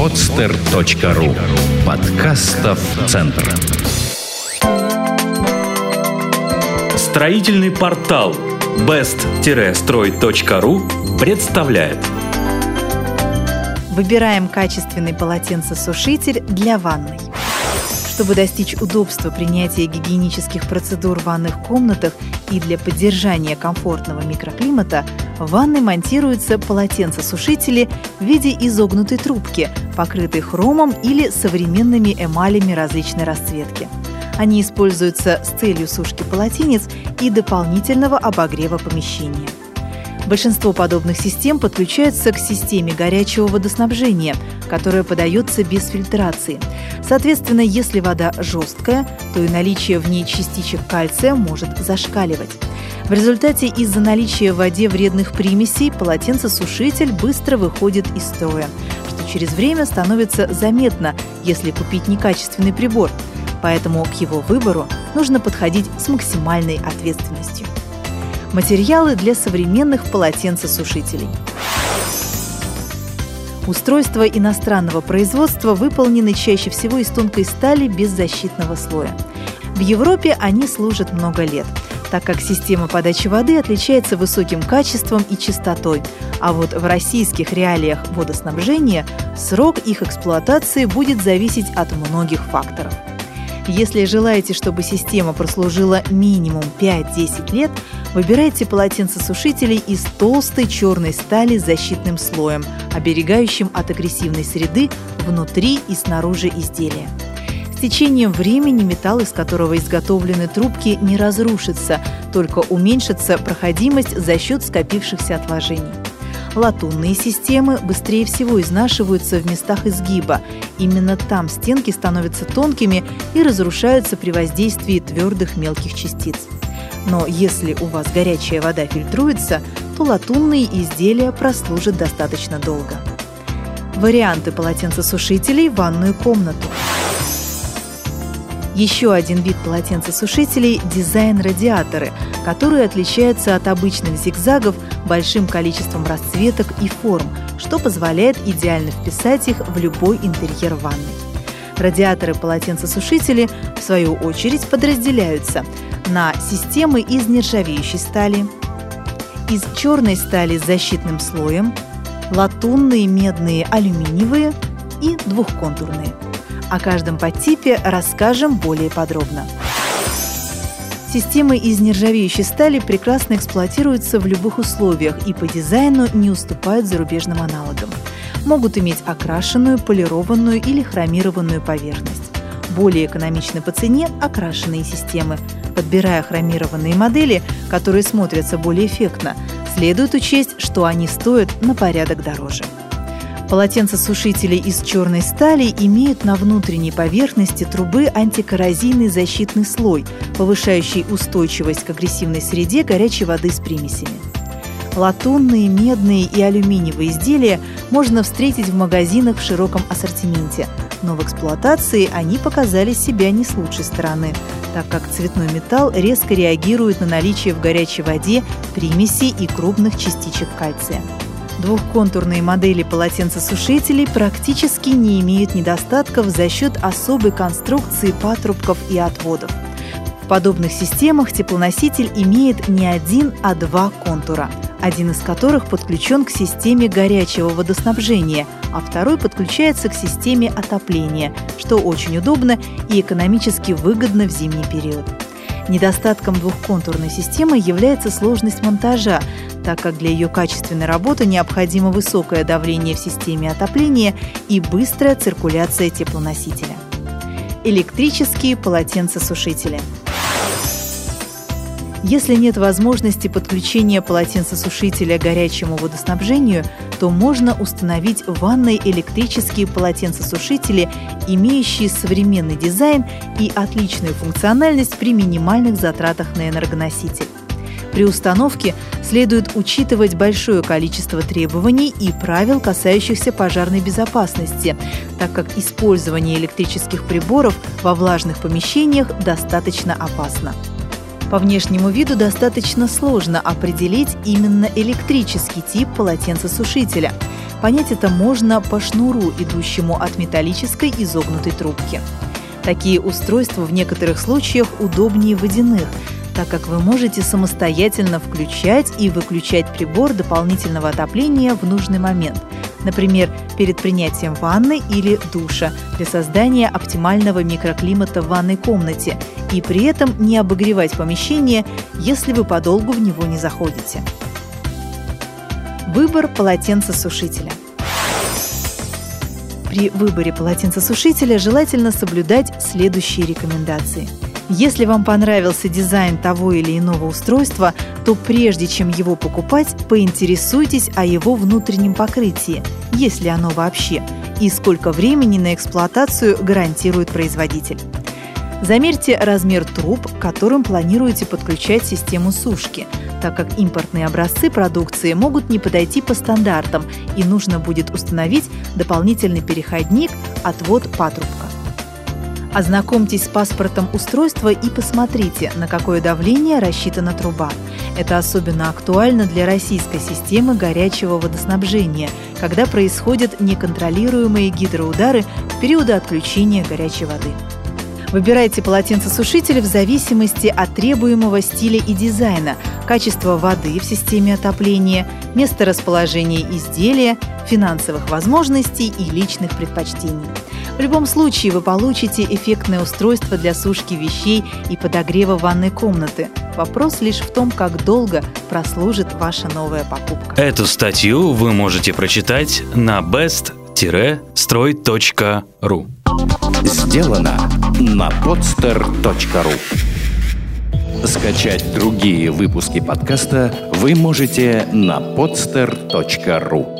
podster.ru Подкастов Центр. Строительный портал best-строй.ру представляет. Выбираем качественный полотенцесушитель для ванной. Чтобы достичь удобства принятия гигиенических процедур в ванных комнатах и для поддержания комфортного микроклимата, в ванной монтируются полотенцесушители в виде изогнутой трубки, покрытой хромом или современными эмалями различной расцветки. Они используются с целью сушки полотенец и дополнительного обогрева помещения. Большинство подобных систем подключаются к системе горячего водоснабжения, которая подается без фильтрации. Соответственно, если вода жесткая, то и наличие в ней частичек кальция может зашкаливать. В результате из-за наличия в воде вредных примесей полотенцесушитель быстро выходит из строя, что через время становится заметно, если купить некачественный прибор. Поэтому к его выбору нужно подходить с максимальной ответственностью. Материалы для современных полотенцесушителей. Устройства иностранного производства выполнены чаще всего из тонкой стали без защитного слоя. В Европе они служат много лет, так как система подачи воды отличается высоким качеством и чистотой, а вот в российских реалиях водоснабжения срок их эксплуатации будет зависеть от многих факторов. Если желаете, чтобы система прослужила минимум 5-10 лет, выбирайте полотенцесушители из толстой черной стали с защитным слоем, оберегающим от агрессивной среды внутри и снаружи изделия. С течением времени металл, из которого изготовлены трубки, не разрушится, только уменьшится проходимость за счет скопившихся отложений. Латунные системы быстрее всего изнашиваются в местах изгиба. Именно там стенки становятся тонкими и разрушаются при воздействии твердых мелких частиц. Но если у вас горячая вода фильтруется, то латунные изделия прослужат достаточно долго. Варианты полотенцесушителей в ванную комнату. Еще один вид полотенцесушителей – дизайн-радиаторы, которые отличаются от обычных зигзагов большим количеством расцветок и форм, что позволяет идеально вписать их в любой интерьер ванной. Радиаторы полотенцесушители, в свою очередь, подразделяются на системы из нержавеющей стали, из черной стали с защитным слоем, латунные, медные, алюминиевые и двухконтурные. О каждом подтипе расскажем более подробно. Системы из нержавеющей стали прекрасно эксплуатируются в любых условиях и по дизайну не уступают зарубежным аналогам. Могут иметь окрашенную, полированную или хромированную поверхность. Более экономичны по цене окрашенные системы. Подбирая хромированные модели, которые смотрятся более эффектно, следует учесть, что они стоят на порядок дороже. Полотенцесушители из черной стали имеют на внутренней поверхности трубы антикоррозийный защитный слой, повышающий устойчивость к агрессивной среде горячей воды с примесями. Латунные, медные и алюминиевые изделия можно встретить в магазинах в широком ассортименте, но в эксплуатации они показали себя не с лучшей стороны, так как цветной металл резко реагирует на наличие в горячей воде примесей и крупных частичек кальция. Двухконтурные модели полотенцесушителей практически не имеют недостатков за счет особой конструкции патрубков и отводов. В подобных системах теплоноситель имеет не один, а два контура, один из которых подключен к системе горячего водоснабжения, а второй подключается к системе отопления, что очень удобно и экономически выгодно в зимний период. Недостатком двухконтурной системы является сложность монтажа, так как для ее качественной работы необходимо высокое давление в системе отопления и быстрая циркуляция теплоносителя. Электрические полотенцесушители – если нет возможности подключения полотенцесушителя к горячему водоснабжению, то можно установить в ванной электрические полотенцесушители, имеющие современный дизайн и отличную функциональность при минимальных затратах на энергоноситель. При установке следует учитывать большое количество требований и правил, касающихся пожарной безопасности, так как использование электрических приборов во влажных помещениях достаточно опасно. По внешнему виду достаточно сложно определить именно электрический тип полотенцесушителя. Понять это можно по шнуру, идущему от металлической изогнутой трубки. Такие устройства в некоторых случаях удобнее водяных, так как вы можете самостоятельно включать и выключать прибор дополнительного отопления в нужный момент, например, перед принятием ванны или душа для создания оптимального микроклимата в ванной комнате и при этом не обогревать помещение, если вы подолгу в него не заходите. Выбор полотенцесушителя. При выборе полотенцесушителя желательно соблюдать следующие рекомендации. Если вам понравился дизайн того или иного устройства, то прежде чем его покупать, поинтересуйтесь о его внутреннем покрытии, есть ли оно вообще, и сколько времени на эксплуатацию гарантирует производитель. Замерьте размер труб, которым планируете подключать систему сушки, так как импортные образцы продукции могут не подойти по стандартам и нужно будет установить дополнительный переходник отвод патрубка. Ознакомьтесь с паспортом устройства и посмотрите, на какое давление рассчитана труба. Это особенно актуально для российской системы горячего водоснабжения, когда происходят неконтролируемые гидроудары в периоды отключения горячей воды. Выбирайте полотенцесушители в зависимости от требуемого стиля и дизайна, качества воды в системе отопления, места расположения изделия, финансовых возможностей и личных предпочтений. В любом случае вы получите эффектное устройство для сушки вещей и подогрева ванной комнаты. Вопрос лишь в том, как долго прослужит ваша новая покупка. Эту статью вы можете прочитать на best-строй.ру. Сделано на podster.ru Скачать другие выпуски подкаста вы можете на podster.ru